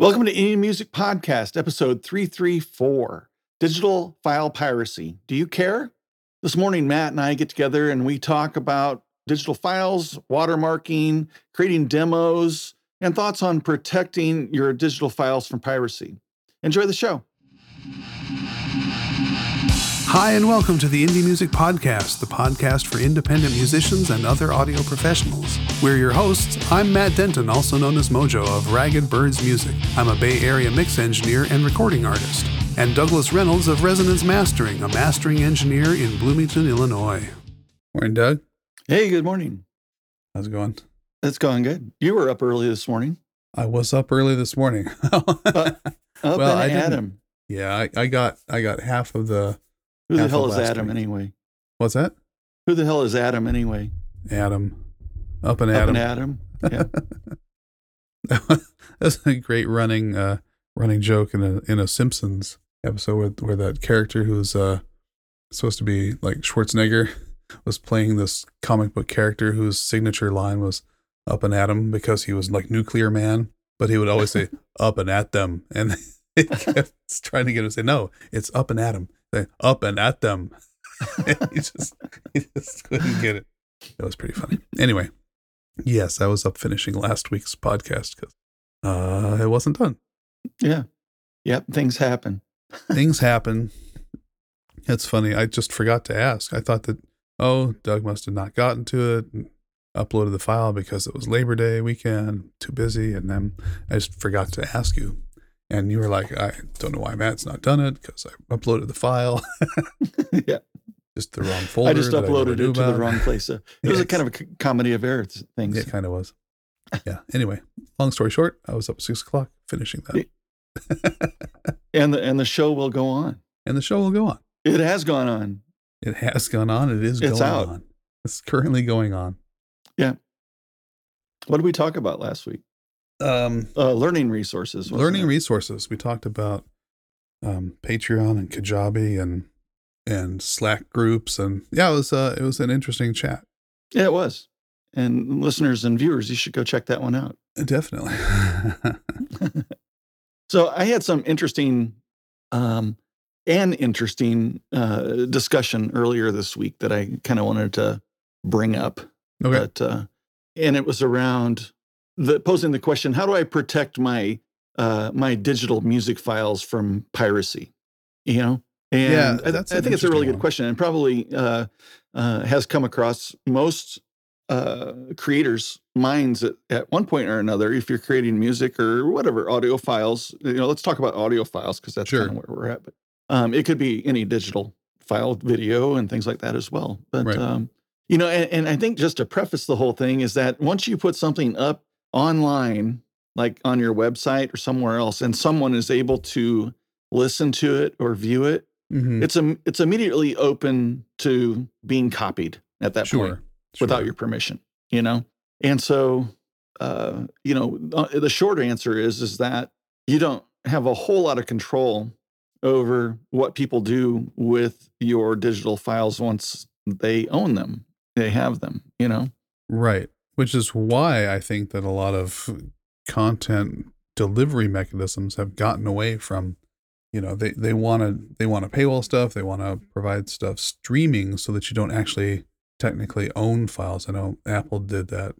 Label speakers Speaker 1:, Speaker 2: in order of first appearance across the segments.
Speaker 1: Welcome to Indie Music Podcast, episode 334 Digital File Piracy. Do you care? This morning, Matt and I get together and we talk about digital files, watermarking, creating demos, and thoughts on protecting your digital files from piracy. Enjoy the show.
Speaker 2: Hi, and welcome to the Indie Music Podcast, the podcast for independent musicians and other audio professionals. We're your hosts. I'm Matt Denton, also known as Mojo of Ragged Birds Music. I'm a Bay Area mix engineer and recording artist. And Douglas Reynolds of Resonance Mastering, a mastering engineer in Bloomington, Illinois. Morning, Doug.
Speaker 1: Hey, good morning.
Speaker 2: How's it going?
Speaker 1: It's going good. You were up early this morning.
Speaker 2: I was up early this morning.
Speaker 1: Uh, up
Speaker 2: Well,
Speaker 1: and
Speaker 2: I didn't-
Speaker 1: Adam.
Speaker 2: yeah, I, I got I got half of the.
Speaker 1: Who the hell is Adam
Speaker 2: week.
Speaker 1: anyway?
Speaker 2: What's that?
Speaker 1: Who the hell is Adam anyway?
Speaker 2: Adam. Up and
Speaker 1: Up
Speaker 2: Adam.
Speaker 1: and Adam. Yeah.
Speaker 2: That's a great running uh running joke in a in a Simpsons episode where, where that character who's uh supposed to be like Schwarzenegger was playing this comic book character whose signature line was up and at 'em because he was like nuclear man, but he would always say up and at them and it kept trying to get him to say no, it's up and at 'em. Say up and at them. He just he just couldn't get it. That was pretty funny. Anyway, yes, I was up finishing last week's podcast because uh, it wasn't done.
Speaker 1: yeah. Yep. Things happen.
Speaker 2: Things happen. It's funny. I just forgot to ask. I thought that oh, Doug must have not gotten to it and uploaded the file because it was Labor Day weekend, too busy, and then I just forgot to ask you. And you were like, I don't know why Matt's not done it because I uploaded the file,
Speaker 1: yeah.
Speaker 2: just the wrong folder.
Speaker 1: I just uploaded
Speaker 2: knew
Speaker 1: it to the wrong place. Uh, it was a kind of a comedy of errors things.
Speaker 2: It kind of was. Yeah. Anyway, long story short, I was up at six o'clock finishing that,
Speaker 1: and the and the show will go on.
Speaker 2: and the show will go on.
Speaker 1: It has gone on.
Speaker 2: It has gone on. It is
Speaker 1: It's
Speaker 2: going
Speaker 1: out.
Speaker 2: on. It's currently going on. Yeah.
Speaker 1: What did we talk about last week?
Speaker 2: Um,
Speaker 1: Uh, learning resources.
Speaker 2: learning
Speaker 1: it?
Speaker 2: resources. We talked about um, Patreon and Kajabi and and Slack groups, and yeah, it was uh, it was an interesting chat.
Speaker 1: yeah, it was. And listeners and viewers, you should go check that one out.
Speaker 2: Definitely.
Speaker 1: So I had some interesting, um, an interesting uh, discussion earlier this week that I kind of wanted to bring up.
Speaker 2: okay.
Speaker 1: But uh, and it was around the posing the question: How do I protect my uh, my digital music files from piracy? You know, and
Speaker 2: Yeah,
Speaker 1: I,
Speaker 2: that's
Speaker 1: I
Speaker 2: an
Speaker 1: think it's a really
Speaker 2: interesting
Speaker 1: good question, and probably uh, uh, has come across most uh, creators' minds at, at one point or another. If you're creating music or whatever audio files, you know, let's talk about audio files because that's
Speaker 2: Sure.
Speaker 1: kind of where we're at. But um, it could be any digital file, video, and things like that as well. But
Speaker 2: Right.
Speaker 1: um, you know, and, and I think just to preface the whole thing is that once you put something up online, like on your website or somewhere else, and someone is able to listen to it or view it,
Speaker 2: Mhm.
Speaker 1: it's a, it's immediately open to being copied at that
Speaker 2: Sure.
Speaker 1: point without your permission. You know, and so uh, you know, uh, the short answer is is that you don't have a whole lot of control over what people do with your digital files once they own them they have them you know
Speaker 2: Right. Which is why I think that a lot of content delivery mechanisms have gotten away from, you know, they, they want to they want to paywall stuff. They want to provide stuff streaming so that you don't actually technically own files. I know Apple did that,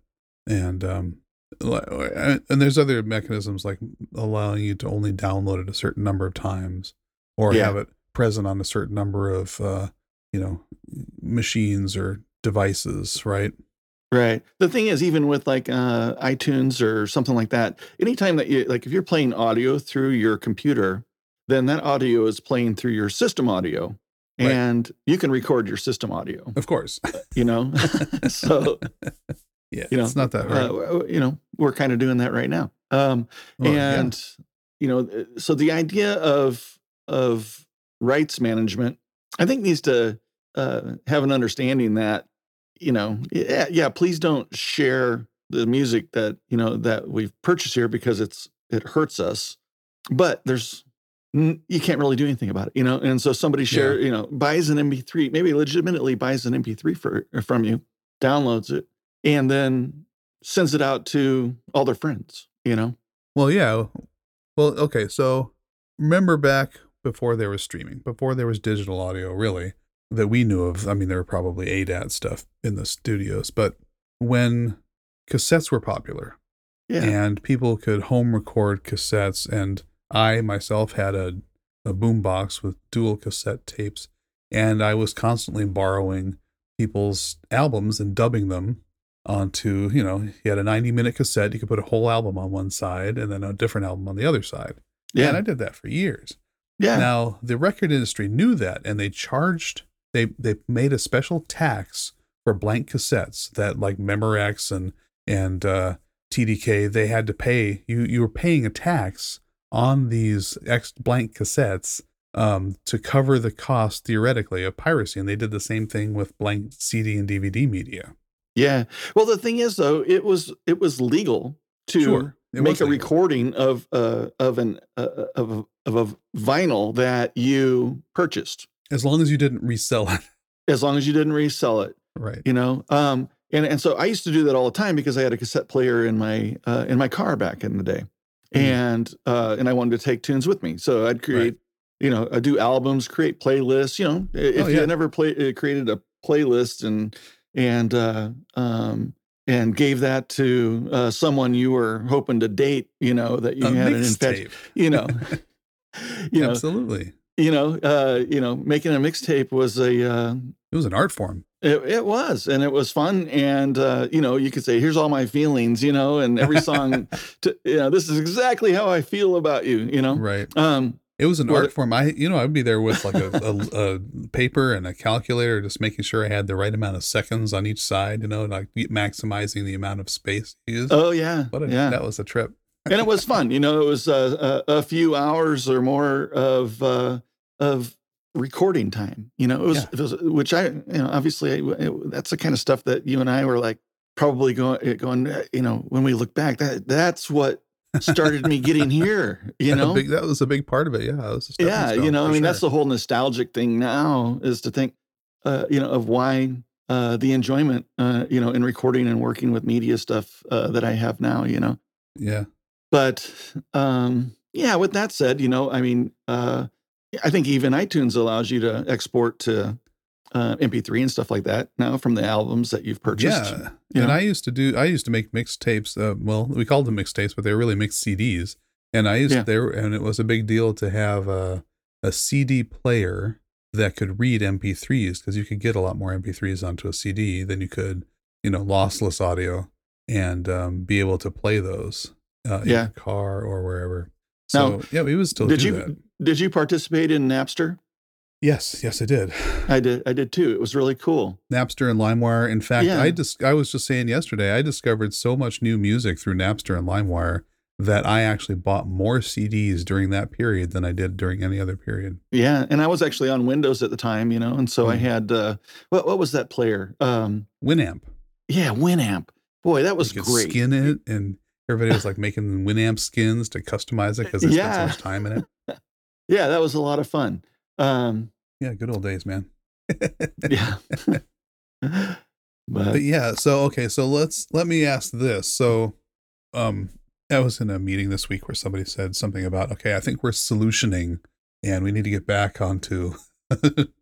Speaker 2: and um, and there's other mechanisms like allowing you to only download it a certain number of times or
Speaker 1: Yeah.
Speaker 2: have it present on a certain number of uh, you know machines or devices, right?
Speaker 1: Right the thing is even with like uh itunes or something like that anytime that you like if you're playing audio through your computer then that audio is playing through your system audio
Speaker 2: Right.
Speaker 1: and you can record your system audio
Speaker 2: Of course.
Speaker 1: you know so
Speaker 2: yeah,
Speaker 1: you know,
Speaker 2: it's not that hard.
Speaker 1: uh, you know we're kind of doing that right now um
Speaker 2: Well, yeah.
Speaker 1: and you know uh, so the idea of of rights management i think needs to uh, have an understanding that you know yeah, yeah please don't share the music that you know that we've purchased here because it's it hurts us but there's you can't really do anything about it you know and so somebody share you know buys an mp3 maybe legitimately buys an mp3 for uh, from you downloads it and then sends it out to all their friends you know
Speaker 2: Well, yeah. Well, okay, so remember back before there was streaming, before there was digital audio, really, that we knew of. I mean, there were probably ADAT stuff in the studios, but when cassettes were popular
Speaker 1: Yeah.
Speaker 2: and people could home record cassettes, and I myself had a, a boombox with dual cassette tapes, and I was constantly borrowing people's albums and dubbing them onto, you know, you had a 90 minute cassette, you could put a whole album on one side and then a different album on the other side.
Speaker 1: yeah.
Speaker 2: And I did that for years.
Speaker 1: yeah.
Speaker 2: Now, the record industry knew that and they charged they they made a special tax for blank cassettes that like Memorex and and uh TDK they had to pay you you were paying a tax on these X blank cassettes um to cover the cost theoretically of piracy and they did the same thing with blank CD and DVD media.
Speaker 1: Yeah. Well, the thing is, though, it was it was legal to
Speaker 2: Sure, it
Speaker 1: make a recording of uh of an uh, of of a vinyl that you purchased,
Speaker 2: As long as you didn't resell it.
Speaker 1: as long as you didn't resell it.
Speaker 2: Right.
Speaker 1: You know. Um. And and so I used to do that all the time because I had a cassette player in my uh, in my car back in the day,
Speaker 2: Mhm.
Speaker 1: and uh, and I wanted to take tunes with me, so I'd create. You know, I do albums, create playlists. You know, if
Speaker 2: Oh, yeah.
Speaker 1: you never play, uh, created a playlist and and uh, um, and gave that to uh, someone you were hoping to date, you know, that you
Speaker 2: A
Speaker 1: had an infection, you know, you know,
Speaker 2: Absolutely.
Speaker 1: You know, uh, you know, making a mixtape was a, uh,
Speaker 2: It was an art form.
Speaker 1: it, it was, and it was fun. And, uh, you know, you could say, here's all my feelings, you know, and every song, to, you know, this is exactly how I feel about you, you know?
Speaker 2: Right.
Speaker 1: Um,
Speaker 2: It was an
Speaker 1: Well,
Speaker 2: art form. I, you know, I'd be there with like a, a, a paper and a calculator, just making sure I had the right amount of seconds on each side. You know, like maximizing the amount of space used.
Speaker 1: oh yeah.
Speaker 2: what a,
Speaker 1: yeah.
Speaker 2: that was a trip.
Speaker 1: and it was fun. You know, it was uh, a, a few hours or more of uh, of recording time. You know, it was,
Speaker 2: Yeah.
Speaker 1: it was which I you know obviously it, that's the kind of stuff that you and I were like probably going going. uh, You know, when we look back, that that's what started me getting here. You know,
Speaker 2: big, that was a big part of it. Yeah, it was a stepping
Speaker 1: yeah. You know, I mean, that's the whole nostalgic thing now is to think, uh, you know, of why. Uh, the enjoyment, uh, you know, in recording and working with media stuff uh, that I have now, you know,
Speaker 2: yeah,
Speaker 1: but um yeah with that said you know i mean uh i think even itunes allows you to export to uh mp3 and stuff like that now from the albums that you've purchased
Speaker 2: yeah.
Speaker 1: you
Speaker 2: And
Speaker 1: know?
Speaker 2: I used to do. I used to make mixtapes. Uh, well, we called them mixtapes, but they were really mixed CDs. And I used
Speaker 1: Yeah.
Speaker 2: there, and it was a big deal to have a a CD player that could read MP3s because you could get a lot more MP3s onto a CD than you could, you know, lossless audio, and um, be able to play those uh, in
Speaker 1: Yeah.
Speaker 2: your car or wherever. So
Speaker 1: Now,
Speaker 2: yeah, we was still
Speaker 1: did you
Speaker 2: that.
Speaker 1: did you participate in napster
Speaker 2: Yes, yes, I did.
Speaker 1: i did i did too it was really cool
Speaker 2: Napster and LimeWire. In fact,
Speaker 1: Yeah.
Speaker 2: I just I was just saying yesterday, I discovered so much new music through Napster and LimeWire that I actually bought more CDs during that period than I did during any other period.
Speaker 1: yeah and i was actually on windows at the time you know and so i
Speaker 2: Mm.
Speaker 1: had uh what, what was that player um
Speaker 2: Winamp.
Speaker 1: yeah winamp boy that was
Speaker 2: you could
Speaker 1: great
Speaker 2: skin it, and everybody was like making Winamp skins to customize it because they
Speaker 1: Yeah.
Speaker 2: spent so much time in it.
Speaker 1: yeah that was a lot of fun um
Speaker 2: Yeah, good old days, man.
Speaker 1: yeah but
Speaker 2: But yeah, so okay, so let's let me ask this. So um I was in a meeting this week where somebody said something about, okay, I think we're solutioning and we need to get back onto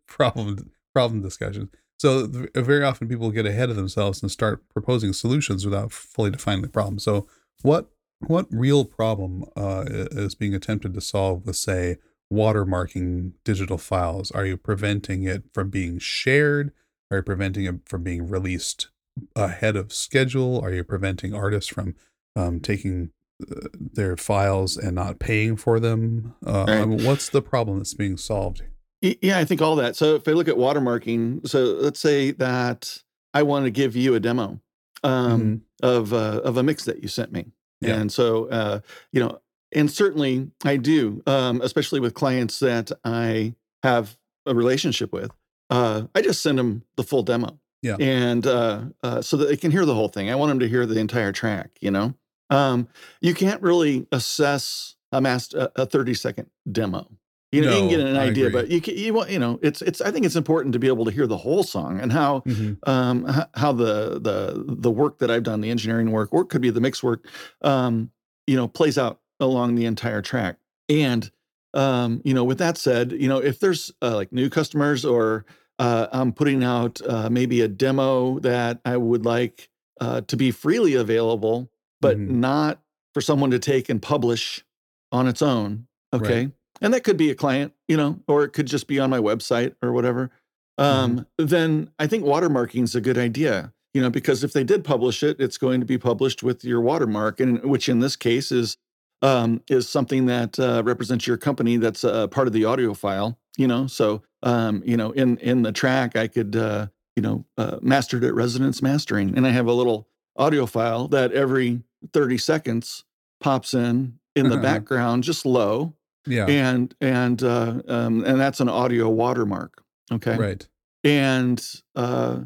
Speaker 2: problem problem discussions. So very often people get ahead of themselves and start proposing solutions without fully defining the problem. So what what real problem uh, is being attempted to solve with say watermarking digital files? Are you preventing it from being shared? Are you preventing it from being released ahead of schedule? Are you preventing artists from um, taking uh, their files and not paying for them? Uh,
Speaker 1: Right.
Speaker 2: I mean, what's the problem that's being solved?
Speaker 1: Yeah, I think all that. So if I look at watermarking, so let's say that I want to give you a demo um, of uh, of a mix that you sent me,
Speaker 2: Yeah.
Speaker 1: and so uh, you know, and certainly I do, um, especially with clients that I have a relationship with. Uh, I just send them the full demo,
Speaker 2: Yeah.
Speaker 1: and uh, uh, so that they can hear the whole thing. I want them to hear the entire track. You know, um, you can't really assess a master a thirty second demo. You know, you can get an idea, but you can, you want you know it's it's I think it's important to be able to hear the whole song and how
Speaker 2: Mhm.
Speaker 1: um how the the the work that I've done, the engineering work, or it could be the mix work, um, you know, plays out along the entire track. And um, you know, with that said, you know, if there's uh, like new customers or uh, I'm putting out uh, maybe a demo that I would like uh, to be freely available, but
Speaker 2: Mhm.
Speaker 1: not for someone to take and publish on its own. Okay.
Speaker 2: Right.
Speaker 1: And that could be a client, you know, or it could just be on my website or whatever. Um, Then I think watermarking is a good idea, you know, because if they did publish it, it's going to be published with your watermark, and which in this case is um, is something that uh, represents your company that's uh, part of the audio file, you know. So, um, you know, in in the track, I could, uh, you know, uh, mastered at Resonance Mastering, and I have a little audio file that every 30 seconds pops in in the background, just low,
Speaker 2: Yeah.
Speaker 1: and and uh, um, and that's an audio watermark. Okay,
Speaker 2: Right.
Speaker 1: and uh,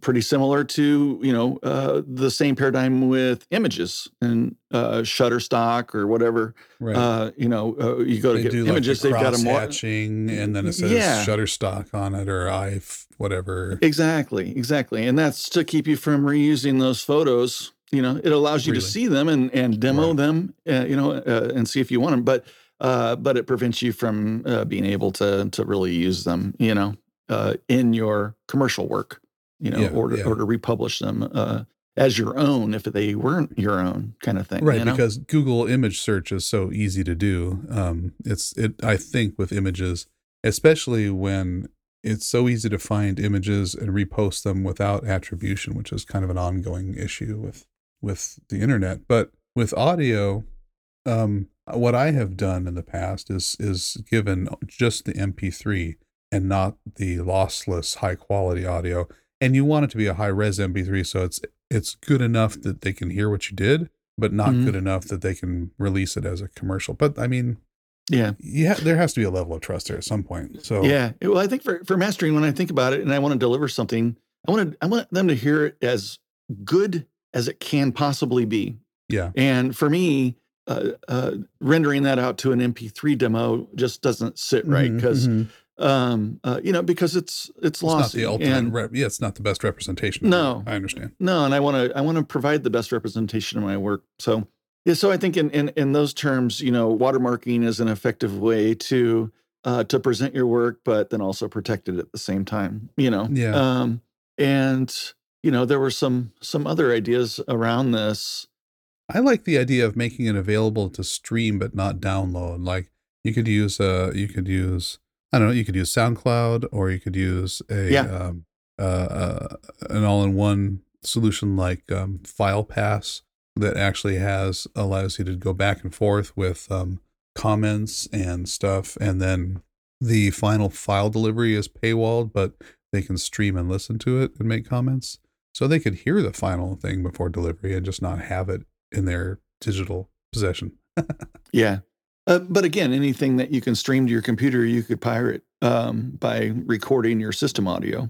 Speaker 1: pretty similar to you know uh, the same paradigm with images and uh, Shutterstock or whatever.
Speaker 2: Right.
Speaker 1: Uh, you know, uh, you go to
Speaker 2: they
Speaker 1: get images,
Speaker 2: like
Speaker 1: they've
Speaker 2: the
Speaker 1: got a more
Speaker 2: hatching, and then it says
Speaker 1: Yeah.
Speaker 2: Shutterstock on it or I whatever.
Speaker 1: exactly, exactly, and that's to keep you from reusing those photos. You know, it allows you
Speaker 2: Really?
Speaker 1: to see them and and demo
Speaker 2: Right.
Speaker 1: them. Uh, you know, uh, and see if you want them, but. Uh, but it prevents you from uh, being able to to really use them, you know, uh, in your commercial work, you know,
Speaker 2: Yeah,
Speaker 1: or to,
Speaker 2: yeah.
Speaker 1: or to republish them uh, as your own if they weren't your own kind of thing,
Speaker 2: Right,
Speaker 1: you know?
Speaker 2: because Google image search is so easy to do. Um, it's it. I think with images, especially when it's so easy to find images and repost them without attribution, which is kind of an ongoing issue with with the internet. But with audio, um, what I have done in the past is is given just the MP3 and not the lossless high quality audio. And you want it to be a high res MP3, so it's it's good enough that they can hear what you did, but not
Speaker 1: Mhm.
Speaker 2: good enough that they can release it as a commercial. But I mean,
Speaker 1: yeah.
Speaker 2: yeah, there has to be a level of trust there at some point. So
Speaker 1: Yeah. Well, I think for, for mastering, when I think about it and I want to deliver something, I want to, I want them to hear it as good as it can possibly be.
Speaker 2: yeah,
Speaker 1: And for me, uh, uh, rendering that out to an MP3 demo just doesn't sit right because,
Speaker 2: mhm.
Speaker 1: um, uh, you know, because it's it's
Speaker 2: it's not
Speaker 1: lossy.
Speaker 2: the ultimate.
Speaker 1: and
Speaker 2: rep- yeah, it's not the best representation.
Speaker 1: No.
Speaker 2: I understand.
Speaker 1: no, and I want to I want to provide the best representation of my work. So yeah, so I think in in in those terms, you know, watermarking is an effective way to uh, to present your work, but then also protect it at the same time. You know,
Speaker 2: Yeah.
Speaker 1: Um, and you know, there were some some other ideas around this.
Speaker 2: I like the idea of making it available to stream but not download. Like you could use uh you could use I don't know, you could use SoundCloud or you could use a
Speaker 1: Yeah.
Speaker 2: um uh, uh an all-in-one solution like um FilePass that actually has allows you to go back and forth with um comments and stuff and then the final file delivery is paywalled but they can stream and listen to it and make comments so they could hear the final thing before delivery and just not have it in their digital possession.
Speaker 1: Yeah. Uh, but again, anything that you can stream to your computer, you could pirate um, by recording your system audio.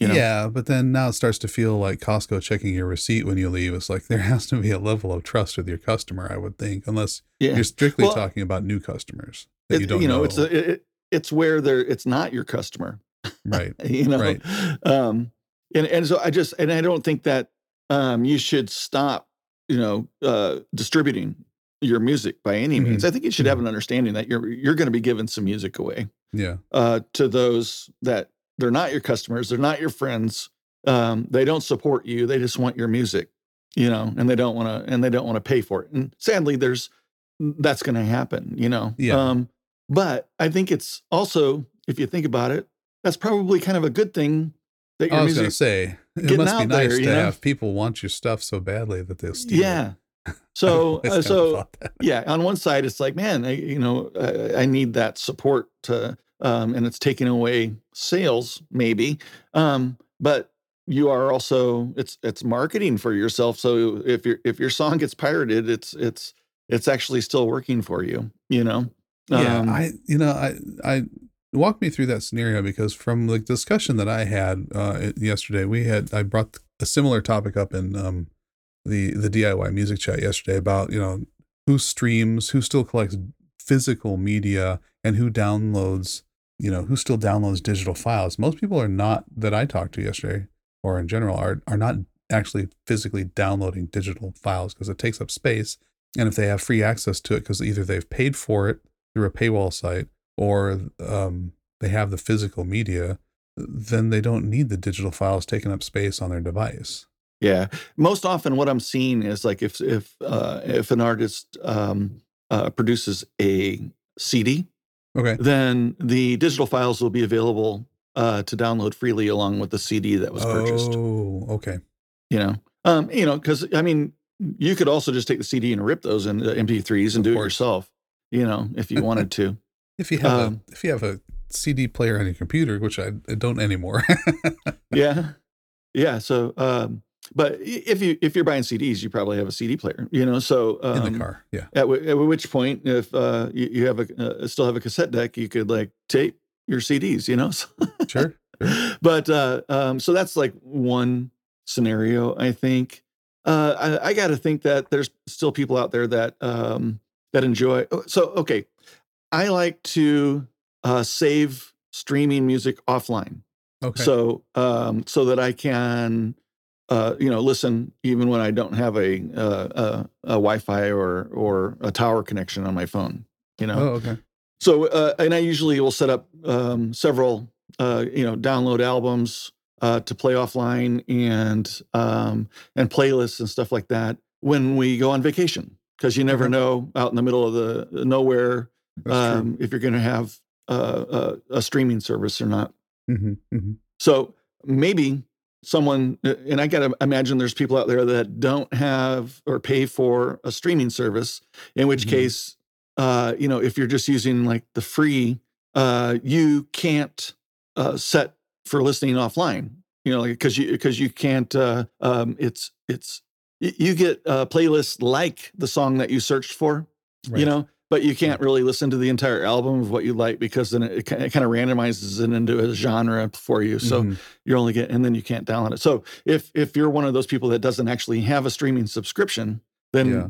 Speaker 1: You know?
Speaker 2: Yeah, but then now it starts to feel like Costco checking your receipt when you leave. It's like there has to be a level of trust with your customer, I would think, unless
Speaker 1: Yeah.
Speaker 2: you're strictly
Speaker 1: Well,
Speaker 2: talking about new customers that
Speaker 1: It-
Speaker 2: you don't
Speaker 1: know,
Speaker 2: know.
Speaker 1: it's a, it, it's where they're it's not your customer.
Speaker 2: right.
Speaker 1: you know
Speaker 2: Right.
Speaker 1: um and and so i just and i don't think that um you should stop you know uh distributing your music by any means i think you should have an understanding that you're you're going to be giving some music away
Speaker 2: Yeah.
Speaker 1: uh to those that they're not your customers they're not your friends um they don't support you they just want your music you know and they don't want to and they don't want to pay for it and sadly there's that's going to happen you know
Speaker 2: Yeah.
Speaker 1: um but i think it's also if you think about it that's probably kind of a good thing that your
Speaker 2: I was going to say, it must be nice
Speaker 1: there,
Speaker 2: to
Speaker 1: you know?
Speaker 2: have people want your stuff so badly that they'll steal it.
Speaker 1: yeah
Speaker 2: I
Speaker 1: so uh, so yeah on one side it's like man I, you know I, I need that support to um and it's taking away sales maybe um but you are also it's it's marketing for yourself so if your if your song gets pirated it's it's it's actually still working for you you know
Speaker 2: Yeah,
Speaker 1: Um,
Speaker 2: I you know I I walk me through that scenario because from the discussion that I had uh, yesterday, we had I brought a similar topic up in um, the the DIY music chat yesterday about you know who streams, who still collects physical media, and who downloads you know who still downloads digital files. Most people are not that I talked to yesterday, or in general, are are not actually physically downloading digital files because it takes up space And if they have free access to it because either they've paid for it through a paywall site or um, they have the physical media, then they don't need the digital files taking up space on their device.
Speaker 1: Yeah, most often what I'm seeing is like if if uh, if an artist um, uh, produces a CD,
Speaker 2: Okay.
Speaker 1: then the digital files will be available uh, to download freely along with the CD that was purchased.
Speaker 2: Oh, okay.
Speaker 1: You know, um, you know, because I mean, you could also just take the CD and rip those into MP3s and
Speaker 2: Of
Speaker 1: do it yourself. You know, if you wanted to.
Speaker 2: If you have
Speaker 1: Um,
Speaker 2: a if you have a CD player on your computer, which I, I don't anymore.
Speaker 1: yeah, yeah. So, um, but if you if you're buying CDs, you probably have a CD player. You know, so um,
Speaker 2: in the car, yeah.
Speaker 1: At, w- at which point, if uh, you, you have a uh, still have a cassette deck, you could like tape your CDs. You know, So-
Speaker 2: Sure.
Speaker 1: but uh, um, so that's like one scenario. I think uh, I, I got to think that there's still people out there that um, that enjoy. oh, So okay, I like to uh, save streaming music offline,
Speaker 2: Okay.
Speaker 1: so um, so that I can. Uh, you know, listen even when I don't have a, uh, a a Wi-Fi or or a tower connection on my phone. You know,
Speaker 2: oh, okay.
Speaker 1: so, uh, and I usually will set up um, several, uh, you know, download albums uh, to play offline and um, and playlists and stuff like that when we go on vacation because you never know out in the middle of the nowhere um, if you're going to have uh, a, a streaming service or not.
Speaker 2: true. hmm hmm
Speaker 1: So maybe someone, uh, and I got to imagine there's people out there that don't have or pay for a streaming service, in which
Speaker 2: Mhm.
Speaker 1: case, uh, you know, if you're just using like the free, uh, you can't uh, set for listening offline, you know, because you because you can't. Uh, um, it's it's you get uh, playlists like the song that you searched for,
Speaker 2: Right.
Speaker 1: you know but you can't really listen to the entire album of what you like because then it, it kind of randomizes it into a genre for you so
Speaker 2: Mhm.
Speaker 1: you're only get and then you can't download it so if if you're one of those people that doesn't actually have a streaming subscription then
Speaker 2: Yeah.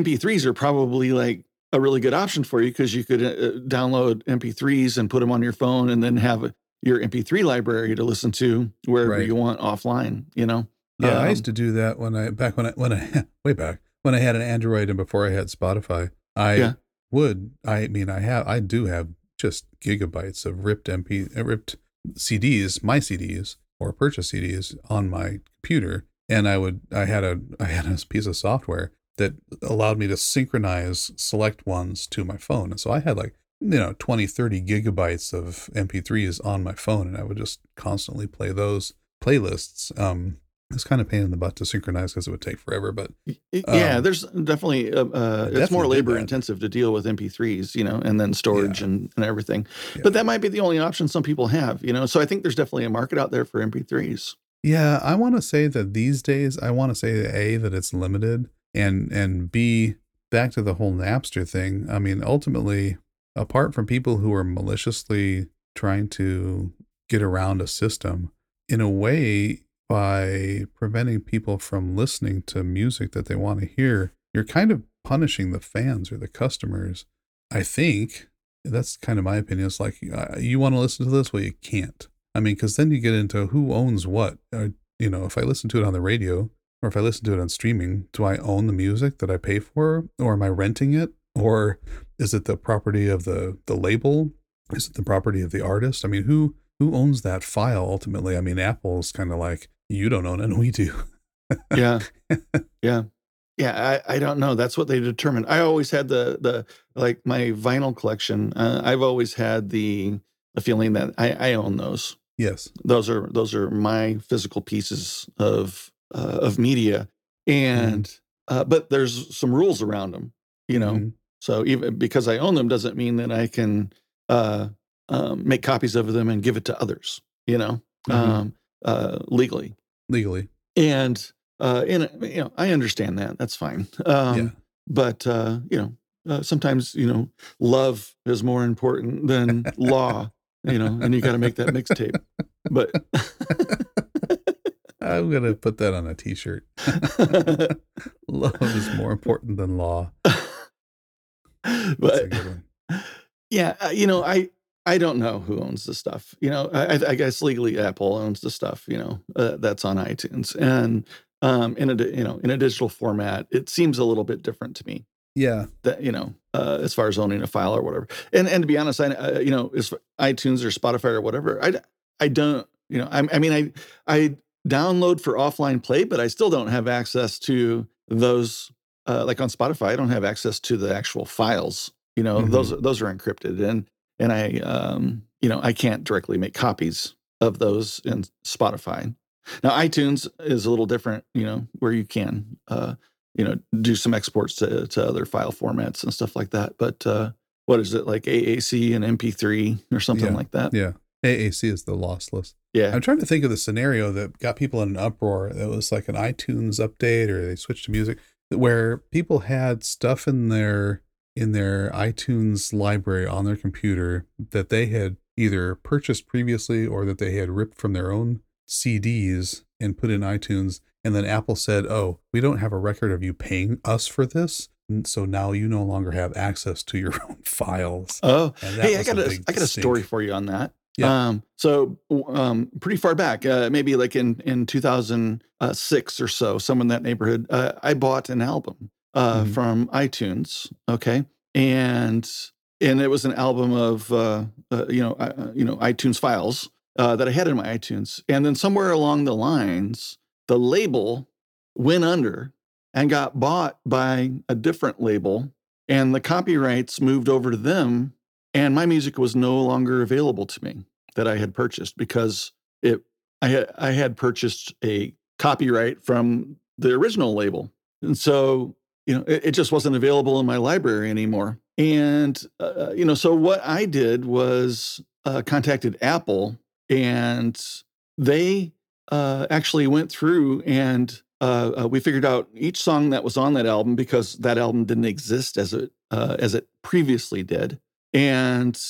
Speaker 1: mp3s are probably like a really good option for you because you could uh, download mp3s and put them on your phone and then have a, your mp3 library to listen to wherever
Speaker 2: Right.
Speaker 1: you want offline you know
Speaker 2: Yeah, I
Speaker 1: Um,
Speaker 2: used to do that when I back when I when I way back when I had an Android and before I had Spotify. I
Speaker 1: Yeah.
Speaker 2: Would I mean I have I do have just gigabytes of ripped MP uh, ripped CDs, my CDs or purchase CDs on my computer, and I would I had a I had a piece of software that allowed me to synchronize select ones to my phone, and so I had like you know 20 30 gigabytes of mp3s on my phone and i would just constantly play those playlists. Um it's kind of pain in the butt to synchronize because it would take forever, but
Speaker 1: Y- Yeah,
Speaker 2: Um,
Speaker 1: there's definitely uh, uh, it's more labor intensive to deal with MP3s, you know, and then storage
Speaker 2: Yeah.
Speaker 1: and, and everything.
Speaker 2: Yeah.
Speaker 1: But that might be the only option some people have, you know. So I think there's definitely a market out there for MP3s.
Speaker 2: yeah, I want to say that these days, I want to say a that it's limited, and and b back to the whole Napster thing. I mean, ultimately, apart from people who are maliciously trying to get around a system, in a way, by preventing people from listening to music that they want to hear, you're kind of punishing the fans or the customers. I think that's kind of my opinion. It's like uh, you want to listen to this, well, you can't. I mean, because then you get into who owns what. Uh, you know, if I listen to it on the radio or if I listen to it on streaming, do I own the music that I pay for, or am I renting it, or is it the property of the the label? Is it the property of the artist? I mean, who who owns that file ultimately? I mean, Apple's kind of like you don't own it, and we do.
Speaker 1: Yeah, yeah, yeah. I, I don't know. That's what they determined. I always had the the like my vinyl collection. Uh, I've always had the the feeling that I, I own those.
Speaker 2: Yes.
Speaker 1: Those are those are my physical pieces of uh, of media, and uh, but there's some rules around them, you know.
Speaker 2: Mhm.
Speaker 1: So even because I own them doesn't mean that I can uh, um, make copies of them and give it to others, you know,
Speaker 2: Mhm.
Speaker 1: um, uh, legally.
Speaker 2: Legally.
Speaker 1: And uh, and you know, I understand that. That's fine. Um,
Speaker 2: yeah.
Speaker 1: But uh, you know, uh, sometimes you know, love is more important than law. You know, and you got to make that mixtape. But
Speaker 2: I'm gonna put that on a T-shirt. Love is more important than law. That's a
Speaker 1: but
Speaker 2: good one.
Speaker 1: yeah, uh, you know, I I don't know who owns the stuff. You know, I, I- guess legally Apple owns the stuff. You know, uh, that's on iTunes, and um, in a you know in a digital format, it seems a little bit different to me.
Speaker 2: Yeah.
Speaker 1: That you know, uh, as far as owning a file or whatever. And and to be honest, I uh, you know, as iTunes or Spotify or whatever, I I don't you know, I, I mean, I I download for offline play, but I still don't have access to those. Uh, like on Spotify, I don't have access to the actual files. You know,
Speaker 2: Mhm.
Speaker 1: those those are encrypted, and and I um, you know I can't directly make copies of those in Spotify. Now iTunes is a little different, you know, where you can uh, you know do some exports to to other file formats and stuff like that. But uh, what is it like AAC and MP3 or something
Speaker 2: Yeah.
Speaker 1: like that?
Speaker 2: Yeah. AAC is the lossless.
Speaker 1: Yeah,
Speaker 2: I'm trying to think of the scenario that got people in an uproar. That was like an iTunes update or they switched to music where people had stuff in their in their iTunes library on their computer that they had either purchased previously or that they had ripped from their own CDs and put in iTunes and then Apple said, "Oh, we don't have a record of you paying us for this." and So now you no longer have access to your own files.
Speaker 1: Oh, hey, I got a, got a story for you on that.
Speaker 2: Yeah.
Speaker 1: Um, so um, pretty far back, uh, maybe like in in 2006 or so, somewhere in that neighborhood, uh, I bought an album uh,
Speaker 2: Mhm.
Speaker 1: from iTunes. Okay, and and it was an album of uh, uh, you know uh, you know iTunes files uh, that I had in my iTunes, and then somewhere along the lines, the label went under and got bought by a different label, and the copyrights moved over to them and my music was no longer available to me that I had purchased because it I had I had purchased a copyright from the original label, and so you know it, it just wasn't available in my library anymore. And uh, you know, so what I did was uh, contacted Apple, and they uh, actually went through and uh, uh, we figured out each song that was on that album because that album didn't exist as it uh, as it previously did and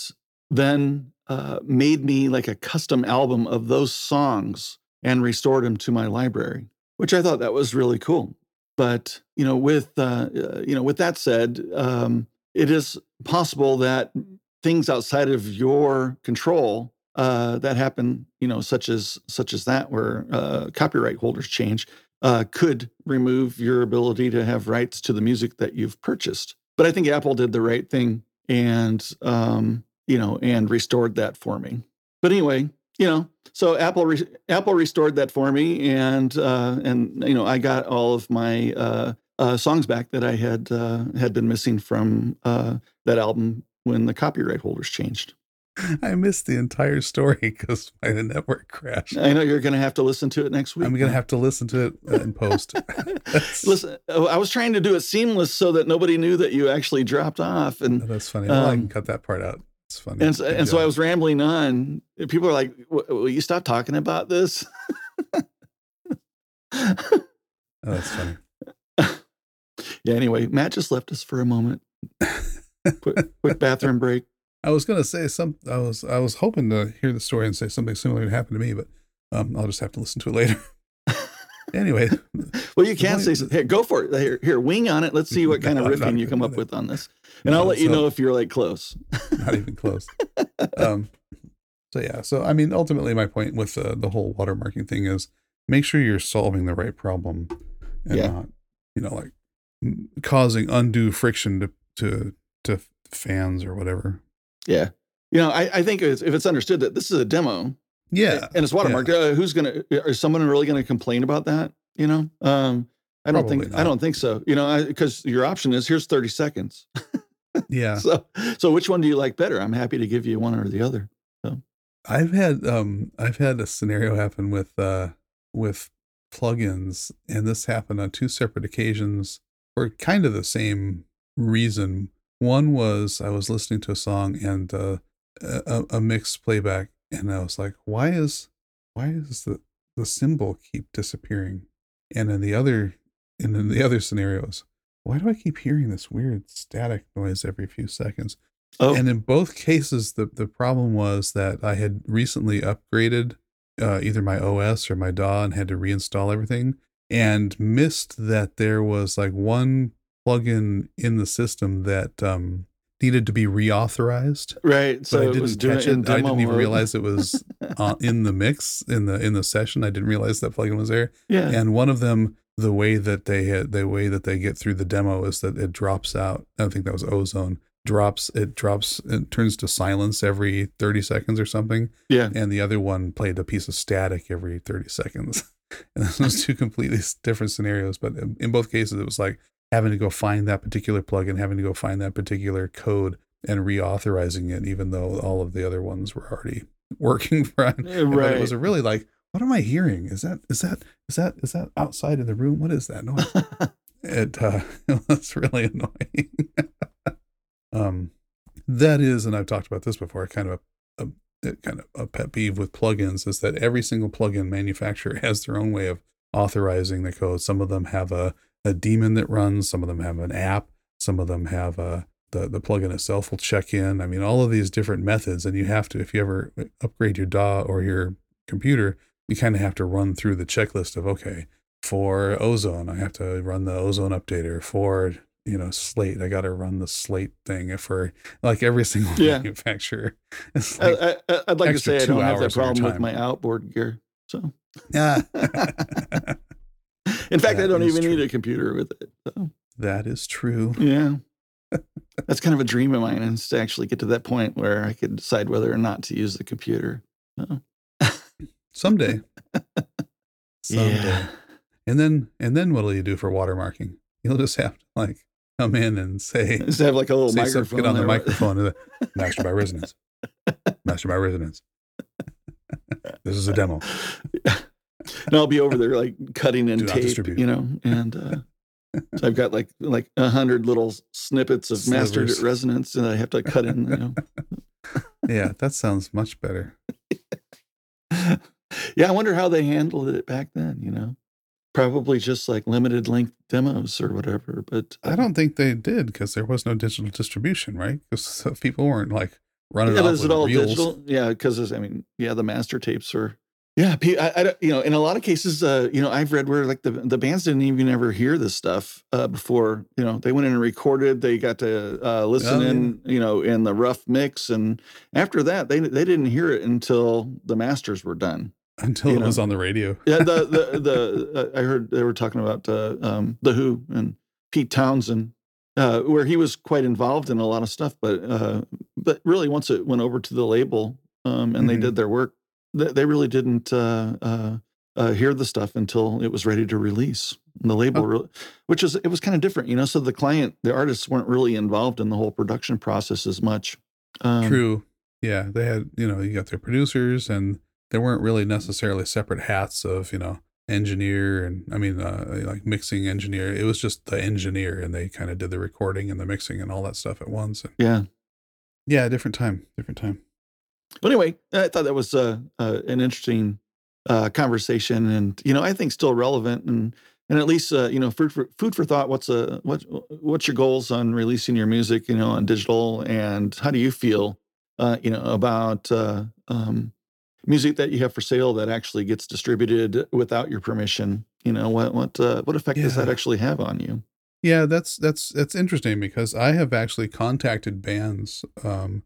Speaker 1: then uh, made me like a custom album of those songs and restored them to my library, which I thought that was really cool. But you know, with uh, uh, you know, with that said, um, it is possible that things outside of your control uh, that happen, you know, such as such as that, where uh, copyright holders change, uh, could remove your ability to have rights to the music that you've purchased. But I think Apple did the right thing and um, you know and restored that for me. But anyway, you know, so Apple re- Apple restored that for me, and uh, and you know I got all of my uh, uh, songs back that I had uh, had been missing from uh, that album when the copyright holders changed.
Speaker 2: I missed the entire story because my network crashed.
Speaker 1: I know you're going to have to listen to it next week.
Speaker 2: I'm gonna have to listen to it uh, in post.
Speaker 1: Listen, uh, I was trying to do it seamless so that nobody knew that you actually dropped off, and
Speaker 2: That's funny. Well, I
Speaker 1: Um,
Speaker 2: can cut that part out. It's funny.
Speaker 1: and so, and so I was rambling on. People are like, "Will you stop talking about this?"
Speaker 2: Oh, that's funny.
Speaker 1: yeah. Anyway, Matt just left us for a moment. Quick, quick bathroom break.
Speaker 2: I was gonna say some. I was I was hoping to hear the story and say something similar happened to me, but um, I'll just have to listen to it later. anyway,
Speaker 1: Well, you can say here. Go for it. Here, here, wing on it. Let's see what kind of
Speaker 2: No, I'm
Speaker 1: riffing you come up with on this, and I'll
Speaker 2: No,
Speaker 1: let you know if you're like close.
Speaker 2: not even close. Um, so yeah. So I mean, ultimately, my point with the the whole watermarking thing is make sure you're solving the right problem, and
Speaker 1: Yeah.
Speaker 2: not you know like causing undue friction to to to fans or whatever.
Speaker 1: Yeah. You know, I, I think if it's understood that this is a demo
Speaker 2: Yeah,
Speaker 1: and it's watermarked, uh, who's gonna? Is someone really gonna complain about that? You know, um, I don't
Speaker 2: Probably
Speaker 1: think I don't think so. You know, because your option is here's 30 seconds.
Speaker 2: yeah.
Speaker 1: So, so which one do you like better? I'm happy to give you one or the other.
Speaker 2: So, I've had um I've had a scenario happen with uh with plugins and this happened on two separate occasions for kind of the same reason. One was I was listening to a song and uh a, a mixed playback and I was like, why is why is the the cymbal keep disappearing? And in the other and in the other scenarios, why do I keep hearing this weird static noise every few seconds?
Speaker 1: Oh,
Speaker 2: And in both cases, the, the problem was that I had recently upgraded uh, either my OS or my DAW and had to reinstall everything and missed that there was like one plugin in the system that um, needed to be reauthorized.
Speaker 1: right. So
Speaker 2: I didn't catch
Speaker 1: it.
Speaker 2: I didn't even
Speaker 1: mode.
Speaker 2: realize it was uh, in the mix in the in the session. I didn't realize that plugin was there
Speaker 1: Yeah.
Speaker 2: and one of them the way that they had the way that they get through the demo is that it drops out. I think that was ozone drops it drops it turns to silence every 30 seconds or something
Speaker 1: Yeah.
Speaker 2: and the other one played a piece of static every 30 seconds and those two completely different scenarios but in both cases it was like having to go find that particular plugin having to go find that particular code and reauthorizing it even though all of the other ones were already working
Speaker 1: Uh,
Speaker 2: but
Speaker 1: Right.
Speaker 2: it was really like what am i hearing? Is that is that is that is that outside of the room? What is that noise? It uh it was really annoying. Um that is and i've talked about this before kind of a, a, a kind of a pet peeve with plugins is that every single plugin manufacturer has their own way of authorizing the code. Some of them have a, a daemon that runs. Some of them have an app. Some of them have a the, the plugin itself will check in. I mean all of these different methods and you have to if you ever upgrade your daw or your computer you kind of have to run through the checklist of okay for ozone i have to run the ozone updater. For you know slate i got to run the slate thing If for like every single
Speaker 1: Yeah.
Speaker 2: manufacturer. It's
Speaker 1: I,
Speaker 2: like,
Speaker 1: I, I'd like to say I don't have that
Speaker 2: hours of your
Speaker 1: problem with my outboard gear. So,
Speaker 2: yeah
Speaker 1: in fact, I don't even need a computer with it. So,
Speaker 2: that is true.
Speaker 1: Yeah. That's kind of a dream of mine is to actually get to that point where I could decide whether or not to use the computer. So,
Speaker 2: someday. Someday.
Speaker 1: Yeah.
Speaker 2: and then and then what'll you do for watermarking? You'll just have to like come in and say
Speaker 1: Just have like a little microphone.
Speaker 2: get on the microphone master by resonance master by resonance this is a demo
Speaker 1: and I'll be over there like cutting
Speaker 2: and
Speaker 1: tape, you know, and uh, so I've got like like a hundred little snippets of mastered
Speaker 2: Slivers.
Speaker 1: resonance, and I have to cut in. You know,
Speaker 2: yeah that sounds much better
Speaker 1: yeah, I wonder how they handled it back then. You know, probably just like limited length demos or whatever. But uh,
Speaker 2: I don't think they did because there was no digital distribution, right? Because people weren't like running
Speaker 1: Yeah,
Speaker 2: off
Speaker 1: but is
Speaker 2: with
Speaker 1: it all
Speaker 2: reels.
Speaker 1: digital? Yeah, because I mean, yeah, the master tapes are. Yeah, I, I you know, in a lot of cases, uh, you know, I've read where like the the bands didn't even ever hear this stuff uh, before. You know, they went in and recorded. They got to uh, listen
Speaker 2: Oh, yeah.
Speaker 1: in, you know, in the rough mix, and after that, they they didn't hear it until the masters were done.
Speaker 2: until it
Speaker 1: know.
Speaker 2: was on the radio.
Speaker 1: Yeah, the the the uh, I heard they were talking about uh, um, the Who and Pete Townshend, uh, where he was quite involved in a lot of stuff. But uh, but really, once it went over to the label um, and they
Speaker 2: Mhm.
Speaker 1: did their work, they, they really didn't uh, uh, uh, hear the stuff until it was ready to release. And the label,
Speaker 2: Oh.
Speaker 1: really, which is it was kind of different, you know. So the client, the artists weren't really involved in the whole production process as much. Um,
Speaker 2: True. Yeah, they had you know you got their producers, and there weren't really necessarily separate hats of you know engineer and I mean uh, like mixing engineer. It was just the engineer, and they kind of did the recording and the mixing and all that stuff at once. And
Speaker 1: Yeah.
Speaker 2: yeah, different time, different time.
Speaker 1: But anyway, I thought that was uh, uh, an interesting uh, conversation, and you know, I think still relevant, and and at least uh, you know, food for food for thought. What's uh what what's your goals on releasing your music, you know, on digital, and how do you feel, uh, you know, about uh, um, music that you have for sale that actually gets distributed without your permission? You know, what what uh, what effect does that actually have on you?
Speaker 2: Yeah, that's that's that's interesting because I have actually contacted bands um,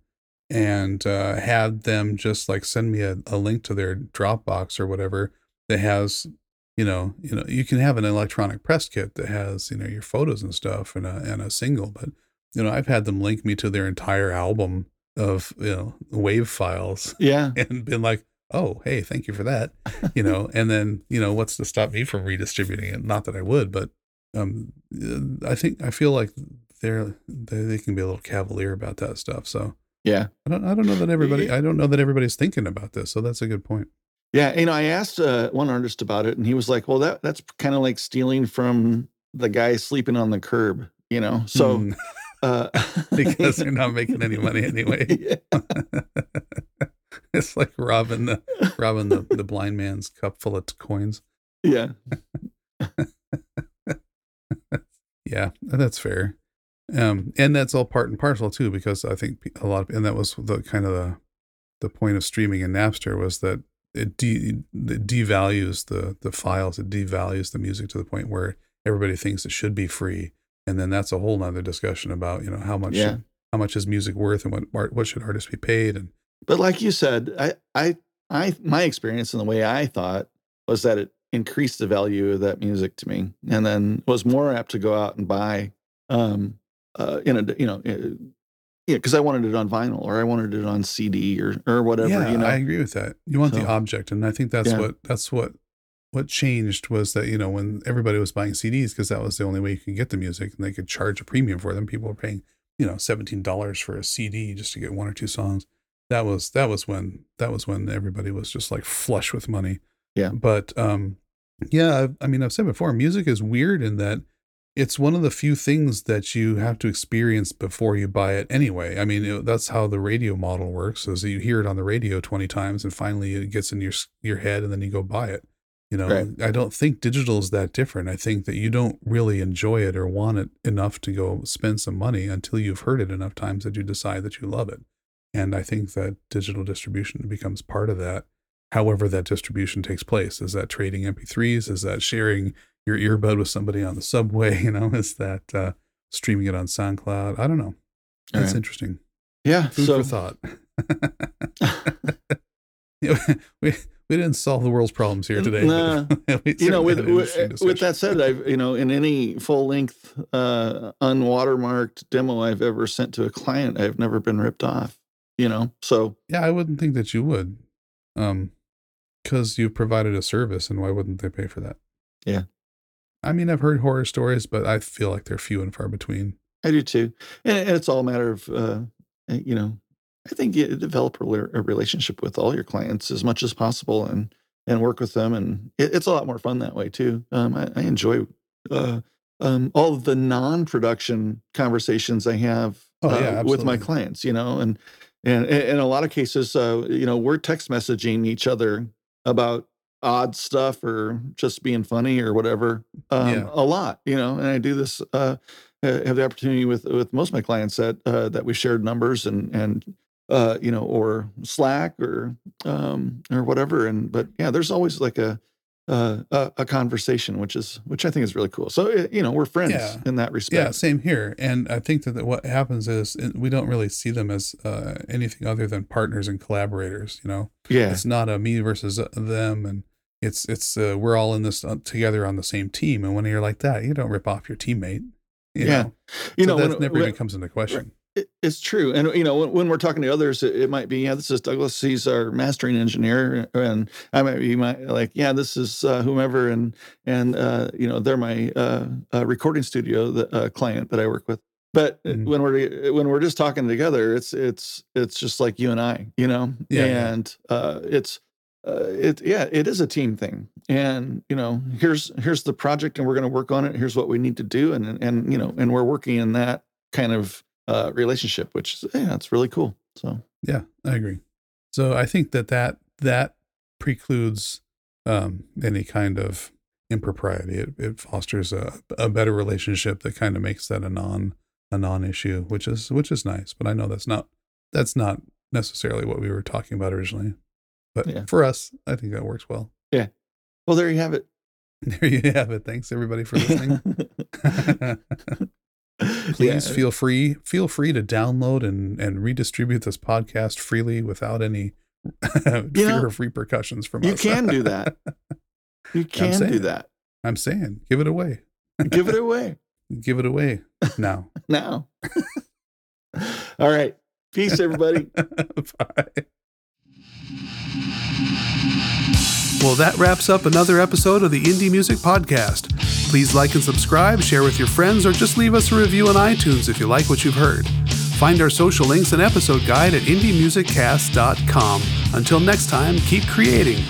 Speaker 2: and uh, had them just like send me a, a link to their Dropbox or whatever that has you know you know you can have an electronic press kit that has you know your photos and stuff and a and a single, but you know I've had them link me to their entire album of you know wave files
Speaker 1: Yeah,
Speaker 2: and been like, oh, hey, thank you for that, you know, and then you know what's to stop me from redistributing it? Not that I would, but um, I think I feel like they're they, they can be a little cavalier about that stuff. So
Speaker 1: yeah.
Speaker 2: I don't I don't know that everybody I don't know that everybody's thinking about this. So that's a good point.
Speaker 1: Yeah, you know, I asked uh, one artist about it, and he was like, "Well, that that's kind of like stealing from the guy sleeping on the curb." You know, so
Speaker 2: Mm,
Speaker 1: uh,
Speaker 2: because they're not making any money anyway.
Speaker 1: Yeah.
Speaker 2: it's like robbing the robbing the, the blind man's cup full of coins.
Speaker 1: yeah,
Speaker 2: Yeah, that's fair. Um, and that's all part and parcel too, because I think a lot of, and that was the kind of the, the point of streaming in Napster was that it, de, it devalues the, the files, it devalues the music to the point where everybody thinks it should be free. And then that's a whole nother discussion about, you know, how much,
Speaker 1: Yeah.
Speaker 2: should- how much is music worth and what, art- what should artists be paid? And
Speaker 1: but like you said, I, I, I, my experience and the way I thought was that it increased the value of that music to me, and then was more apt to go out and buy um, uh, in a you know. Uh, yeah, because I wanted it on vinyl or I wanted it on CD or or whatever.
Speaker 2: Yeah,
Speaker 1: you know,
Speaker 2: I agree with that. You want the object, and I think that's
Speaker 1: Yeah.
Speaker 2: what that's what what changed was that you know when everybody was buying CDs because that was the only way you could get the music, and they could charge a premium for them. People were paying you know seventeen dollars for a CD just to get one or two songs. That was that was when that was when everybody was just like flush with money.
Speaker 1: Yeah.
Speaker 2: but um, yeah, I mean I've said before, music is weird in that it's one of the few things that you have to experience before you buy it anyway. I mean, it, that's how the radio model works is that you hear it on the radio 20 times and finally it gets in your your head and then you go buy it. You know,
Speaker 1: Right.
Speaker 2: I don't think digital is that different. I think that you don't really enjoy it or want it enough to go spend some money until you've heard it enough times that you decide that you love it. And I think that digital distribution becomes part of that. However, that distribution takes place is that trading MP3s, is that sharing your earbud with somebody on the subway, you know, is that uh, streaming it on SoundCloud? I don't know. That's
Speaker 1: Right.
Speaker 2: interesting.
Speaker 1: yeah.
Speaker 2: Food
Speaker 1: so
Speaker 2: for thought. You know, we we didn't solve the world's problems here today.
Speaker 1: Nah. you know, with with, with that said, I've you know, in any full length, uh, unwatermarked demo I've ever sent to a client, I've never been ripped off. You know, so
Speaker 2: yeah, I wouldn't think that you would, um, because you provided a service, and why wouldn't they pay for that?
Speaker 1: Yeah.
Speaker 2: I mean, I've heard horror stories, but I feel like they're few and far between.
Speaker 1: I do too, and, it's all a matter of uh, you know, I think you develop a, relationship with all your clients as much as possible, and and work with them, and it, it's a lot more fun that way too. Um, I, I enjoy uh, um, all of the non-production conversations I have
Speaker 2: Oh,
Speaker 1: uh,
Speaker 2: yeah,
Speaker 1: with my clients, you know, and and and in a lot of cases, uh, you know, we're text messaging each other about odd stuff or just being funny or whatever um,
Speaker 2: Yeah.
Speaker 1: a lot, you know. And I do this, uh, have the opportunity with with most of my clients that uh, that we shared numbers and and uh, you know, or Slack or um, or whatever. And but yeah, there's always like a uh, a, a conversation, which is which I think is really cool. So uh, you know, we're friends
Speaker 2: Yeah.
Speaker 1: in that respect.
Speaker 2: Yeah, same here. And I think that that what happens is uh, we don't really see them as uh, anything other than partners and collaborators. You know,
Speaker 1: Yeah,
Speaker 2: it's not a me versus uh, them, and it's it's uh, we're all in this uh, together on the same team. And when you're like that, you don't rip off your teammate. You
Speaker 1: Yeah.
Speaker 2: know?
Speaker 1: you
Speaker 2: so
Speaker 1: know,
Speaker 2: that never
Speaker 1: when-
Speaker 2: even comes into question.
Speaker 1: It- It's true, and you know when, when we're talking to others, it, it might be yeah, this is Douglas. He's our mastering engineer, and I might be my like yeah, this is uh, whomever, and and uh, you know they're my uh, uh, recording studio the, uh, client that I work with. But
Speaker 2: Mhm.
Speaker 1: when we're when we're just talking together, it's it's it's just like you and I, you know,
Speaker 2: Yeah, yeah.
Speaker 1: and uh, it's uh, it yeah, it is a team thing, and you know here's here's the project, and we're going to work on it. Here's what we need to do, and and you know, and we're working in that kind of uh, relationship, which yeah, it's really cool. So
Speaker 2: Yeah, I agree. So I think that that that precludes um, any kind of impropriety. It, it fosters a, a better relationship that kind of makes that a non a non issue, which is which is nice. But I know that's not that's not necessarily what we were talking about originally. But
Speaker 1: Yeah.
Speaker 2: for us, I think that works well. Yeah.
Speaker 1: Well, there you have it.
Speaker 2: There you have it. Thanks everybody for listening. Please
Speaker 1: Yeah.
Speaker 2: feel free feel free to download and and redistribute this podcast freely without any fear
Speaker 1: know,
Speaker 2: of repercussions from
Speaker 1: You
Speaker 2: us.
Speaker 1: You can do that. You can do that.
Speaker 2: I'm saying, give it away.
Speaker 1: Give it away
Speaker 2: Give it away now.
Speaker 1: now. All right. Peace, everybody.
Speaker 2: Bye. Well, that wraps up another episode of the Indie Music Podcast. Please like and subscribe, share with your friends, or just leave us a review on iTunes if you like what you've heard. Find our social links and episode guide at indiemusiccast.com. Until next time, keep creating.